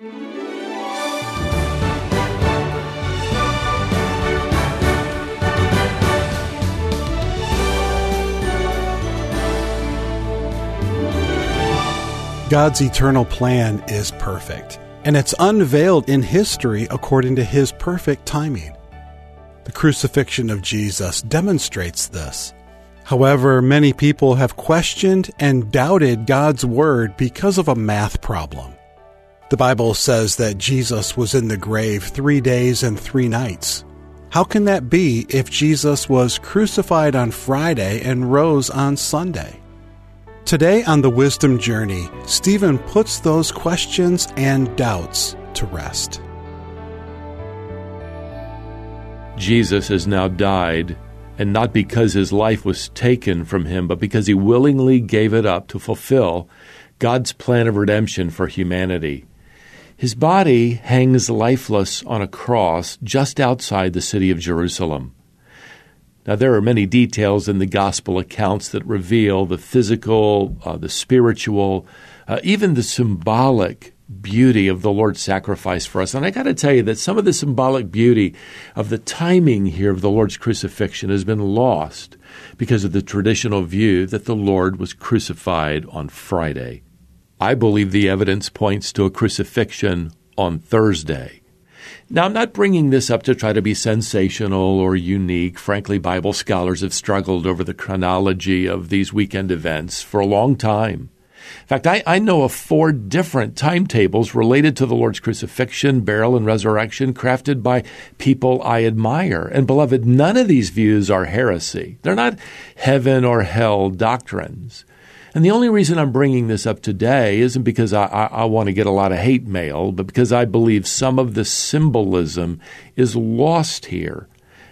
God's eternal plan is perfect, and it's unveiled in history according to His perfect timing. The crucifixion of Jesus demonstrates this. However, many people have questioned and doubted God's Word because of a math problem. The Bible says that Jesus was in the grave three days and three nights. How can that be if Jesus was crucified on Friday and rose on Sunday? Today on the Wisdom Journey, Stephen puts those questions and doubts to rest. Jesus has now died, and not because his life was taken from him, but because he willingly gave it up to fulfill God's plan of redemption for humanity. His body hangs lifeless on a cross just outside the city of Jerusalem. Now, there are many details in the gospel accounts that reveal the physical, uh, the spiritual, uh, even the symbolic beauty of the Lord's sacrifice for us. And I got to tell you that some of the symbolic beauty of the timing here of the Lord's crucifixion has been lost because of the traditional view that the Lord was crucified on Friday. I believe the evidence points to a crucifixion on Thursday. Now, I'm not bringing this up to try to be sensational or unique. Frankly, Bible scholars have struggled over the chronology of these weekend events for a long time. In fact, I, I, know of four different timetables related to the Lord's crucifixion, burial, and resurrection crafted by people I admire. And beloved, none of these views are heresy. They're not heaven or hell doctrines. And the only reason I'm bringing this up today isn't because I, I, I, want to get a lot of hate mail, but because I believe some of the symbolism is lost here.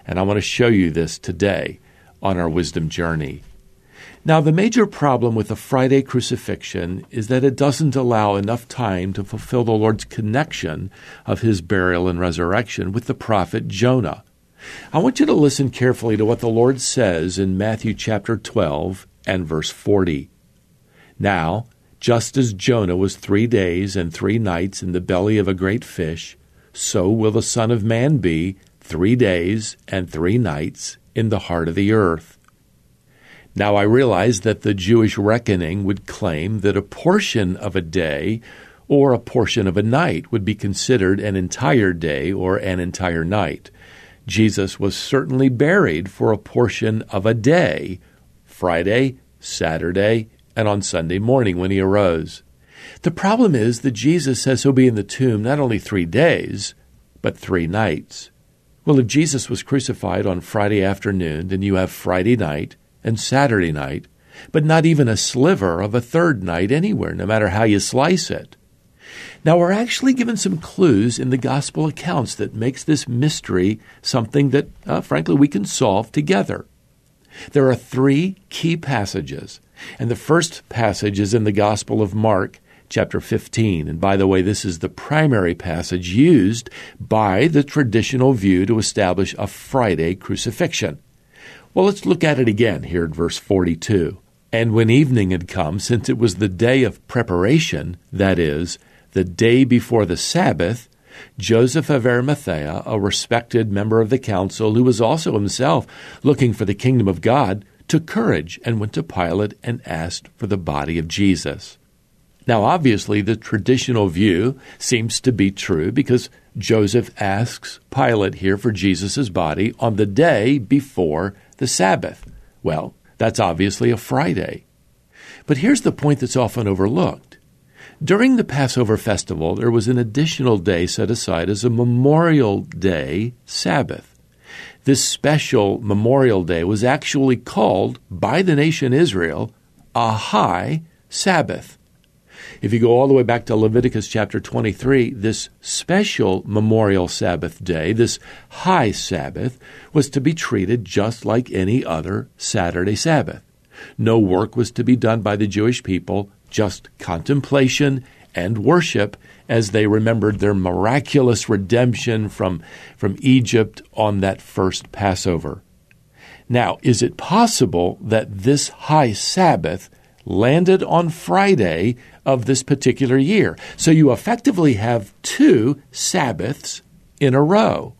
And I want to show you this today on our wisdom journey. Now, the major problem with the Friday crucifixion is that it doesn't allow enough time to fulfill the Lord's connection of his burial and resurrection with the prophet Jonah. I want you to listen carefully to what the Lord says in Matthew chapter 12 and verse 40. Now, just as Jonah was three days and three nights in the belly of a great fish, so will the Son of Man be three days and three nights in the heart of the earth. Now I realize that the Jewish reckoning would claim that a portion of a day or a portion of a night would be considered an entire day or an entire night. Jesus was certainly buried for a portion of a day Friday, Saturday, and on Sunday morning when he arose. The problem is that Jesus says he'll be in the tomb not only three days, but three nights. Well, if Jesus was crucified on Friday afternoon, then you have Friday night and Saturday night, but not even a sliver of a third night anywhere, no matter how you slice it. Now, we're actually given some clues in the gospel accounts that makes this mystery something that, uh, frankly, we can solve together. There are three key passages and the first passage is in the Gospel of Mark, chapter 15. And by the way, this is the primary passage used by the traditional view to establish a Friday crucifixion. Well, let's look at it again here at verse 42. And when evening had come, since it was the day of preparation, that is, the day before the Sabbath, Joseph of Arimathea, a respected member of the council, who was also himself looking for the kingdom of God, took courage and went to Pilate and asked for the body of Jesus. Now, obviously, the traditional view seems to be true because Joseph asks Pilate here for Jesus' body on the day before the Sabbath. Well, that's obviously a Friday. But here's the point that's often overlooked. During the Passover festival, there was an additional day set aside as a Memorial Day Sabbath this special Memorial Day was actually called by the nation Israel a high Sabbath. If you go all the way back to Leviticus chapter 23, this special memorial Sabbath day, this high Sabbath, was to be treated just like any other Saturday Sabbath. No work was to be done by the Jewish people, just contemplation and worship as they remembered their miraculous redemption from, from Egypt on that first Passover. Now, is it possible that this high Sabbath landed on Friday of this particular year. So you effectively have two Sabbaths in a row.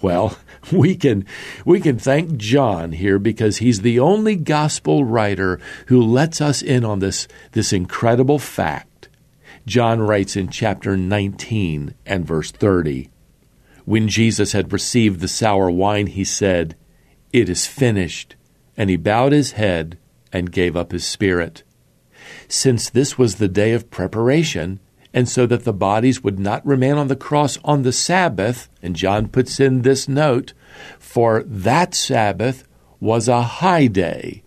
Well, we can we can thank John here because he's the only gospel writer who lets us in on this this incredible fact. John writes in chapter 19 and verse 30. When Jesus had received the sour wine, he said, "It is finished." And he bowed his head and gave up his spirit. Since this was the day of preparation, and so that the bodies would not remain on the cross on the Sabbath, and John puts in this note, for that Sabbath was a high day,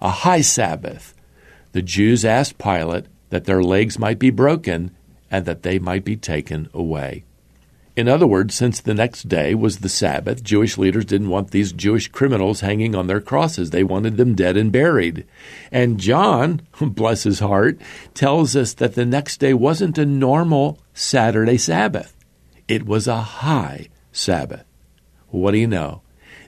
a high Sabbath. The Jews asked Pilate that their legs might be broken and that they might be taken away. In other words, since the next day was the Sabbath, Jewish leaders didn't want these Jewish criminals hanging on their crosses. They wanted them dead and buried. And John, bless his heart, tells us that the next day wasn't a normal Saturday Sabbath, it was a high Sabbath. What do you know?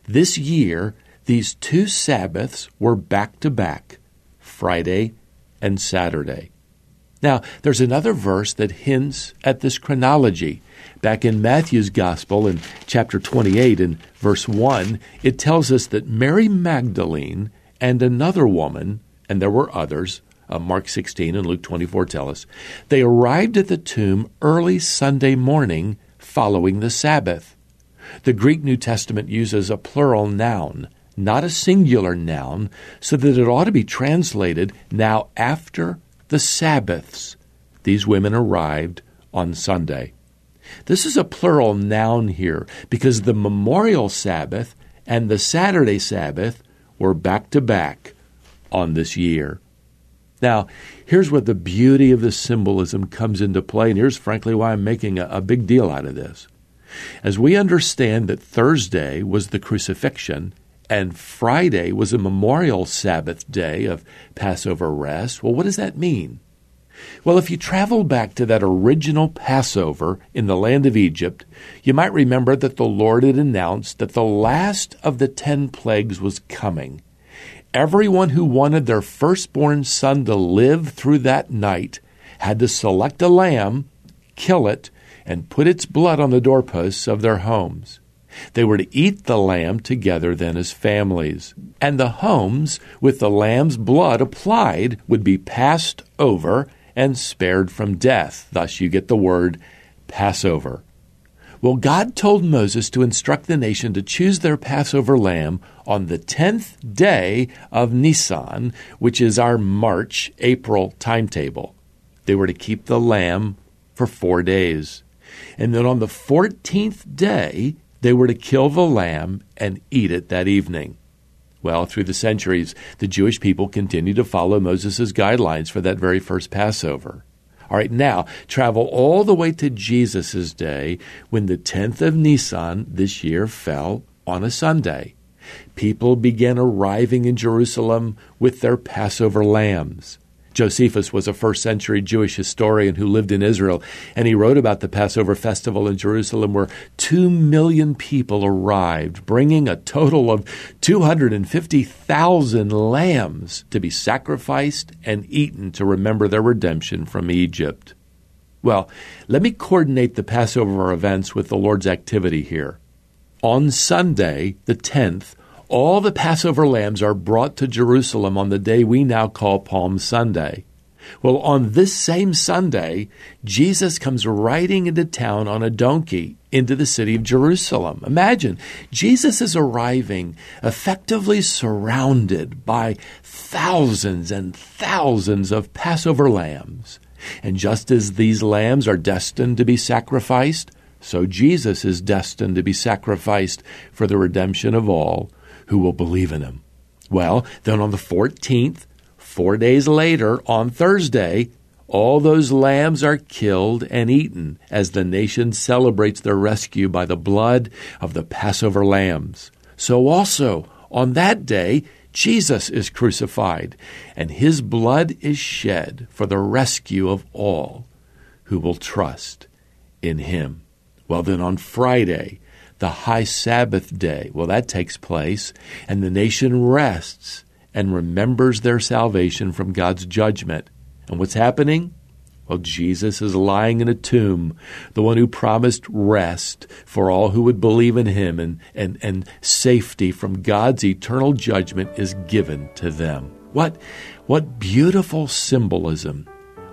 This year, these two Sabbaths were back to back Friday and Saturday. Now, there's another verse that hints at this chronology. Back in Matthew's Gospel in chapter 28 and verse 1, it tells us that Mary Magdalene and another woman, and there were others, uh, Mark 16 and Luke 24 tell us, they arrived at the tomb early Sunday morning following the Sabbath. The Greek New Testament uses a plural noun, not a singular noun, so that it ought to be translated now after the Sabbaths. These women arrived on Sunday. This is a plural noun here because the memorial Sabbath and the Saturday Sabbath were back to back on this year. Now, here's where the beauty of the symbolism comes into play, and here's frankly why I'm making a, a big deal out of this. As we understand that Thursday was the crucifixion and Friday was a memorial Sabbath day of Passover rest, well, what does that mean? Well, if you travel back to that original Passover in the land of Egypt, you might remember that the Lord had announced that the last of the ten plagues was coming. Everyone who wanted their firstborn son to live through that night had to select a lamb, kill it, and put its blood on the doorposts of their homes. They were to eat the lamb together then as families. And the homes with the lamb's blood applied would be passed over and spared from death. Thus you get the word Passover. Well, God told Moses to instruct the nation to choose their Passover lamb on the 10th day of Nisan, which is our March April timetable. They were to keep the lamb for four days. And then on the 14th day, they were to kill the lamb and eat it that evening. Well, through the centuries, the Jewish people continued to follow Moses' guidelines for that very first Passover. All right, now travel all the way to Jesus' day when the 10th of Nisan this year fell on a Sunday. People began arriving in Jerusalem with their Passover lambs. Josephus was a first century Jewish historian who lived in Israel, and he wrote about the Passover festival in Jerusalem where two million people arrived, bringing a total of 250,000 lambs to be sacrificed and eaten to remember their redemption from Egypt. Well, let me coordinate the Passover events with the Lord's activity here. On Sunday, the 10th, all the Passover lambs are brought to Jerusalem on the day we now call Palm Sunday. Well, on this same Sunday, Jesus comes riding into town on a donkey into the city of Jerusalem. Imagine, Jesus is arriving effectively surrounded by thousands and thousands of Passover lambs. And just as these lambs are destined to be sacrificed, so Jesus is destined to be sacrificed for the redemption of all who will believe in him. Well, then on the 14th, four days later, on Thursday, all those lambs are killed and eaten as the nation celebrates their rescue by the blood of the Passover lambs. So also, on that day, Jesus is crucified, and his blood is shed for the rescue of all who will trust in him. Well, then on Friday, the high Sabbath day. Well, that takes place, and the nation rests and remembers their salvation from God's judgment. And what's happening? Well, Jesus is lying in a tomb, the one who promised rest for all who would believe in him, and, and, and safety from God's eternal judgment is given to them. What, what beautiful symbolism!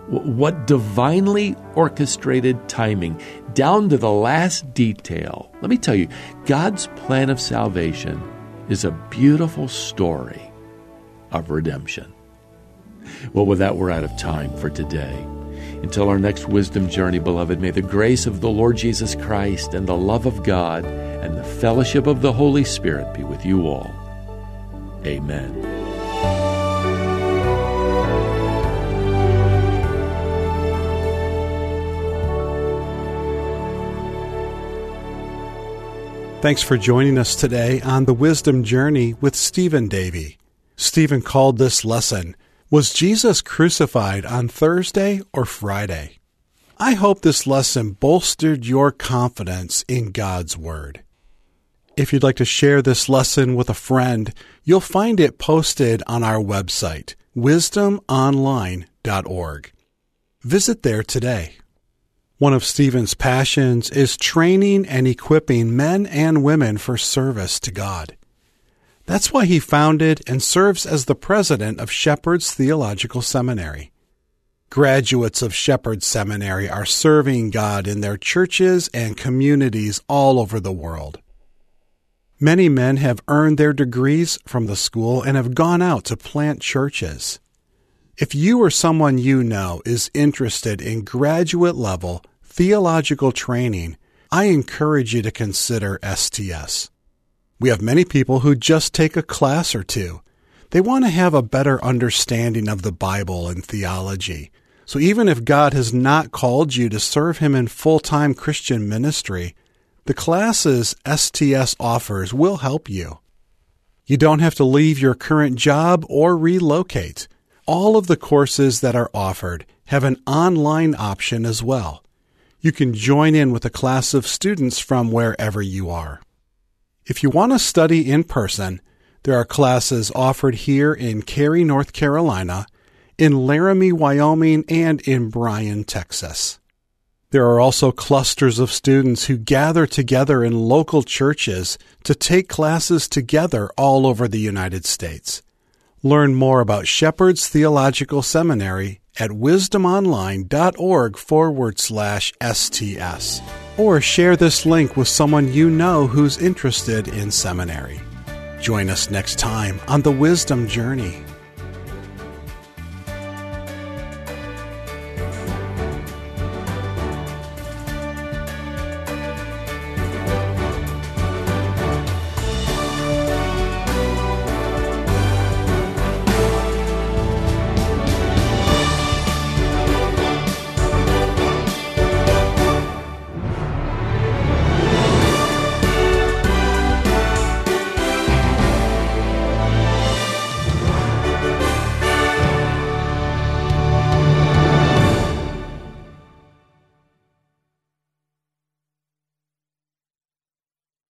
What divinely orchestrated timing, down to the last detail. Let me tell you, God's plan of salvation is a beautiful story of redemption. Well, with that, we're out of time for today. Until our next wisdom journey, beloved, may the grace of the Lord Jesus Christ and the love of God and the fellowship of the Holy Spirit be with you all. Amen. Thanks for joining us today on the Wisdom Journey with Stephen Davey. Stephen called this lesson was Jesus crucified on Thursday or Friday? I hope this lesson bolstered your confidence in God's Word. If you'd like to share this lesson with a friend, you'll find it posted on our website, wisdomonline.org. Visit there today. One of Stephen's passions is training and equipping men and women for service to God. That's why he founded and serves as the president of Shepherd's Theological Seminary. Graduates of Shepherd Seminary are serving God in their churches and communities all over the world. Many men have earned their degrees from the school and have gone out to plant churches. If you or someone you know is interested in graduate level theological training, I encourage you to consider STS. We have many people who just take a class or two. They want to have a better understanding of the Bible and theology. So even if God has not called you to serve Him in full time Christian ministry, the classes STS offers will help you. You don't have to leave your current job or relocate. All of the courses that are offered have an online option as well. You can join in with a class of students from wherever you are. If you want to study in person, there are classes offered here in Cary, North Carolina, in Laramie, Wyoming, and in Bryan, Texas. There are also clusters of students who gather together in local churches to take classes together all over the United States. Learn more about Shepherd's Theological Seminary at wisdomonline.org forward slash STS. Or share this link with someone you know who's interested in seminary. Join us next time on the Wisdom Journey.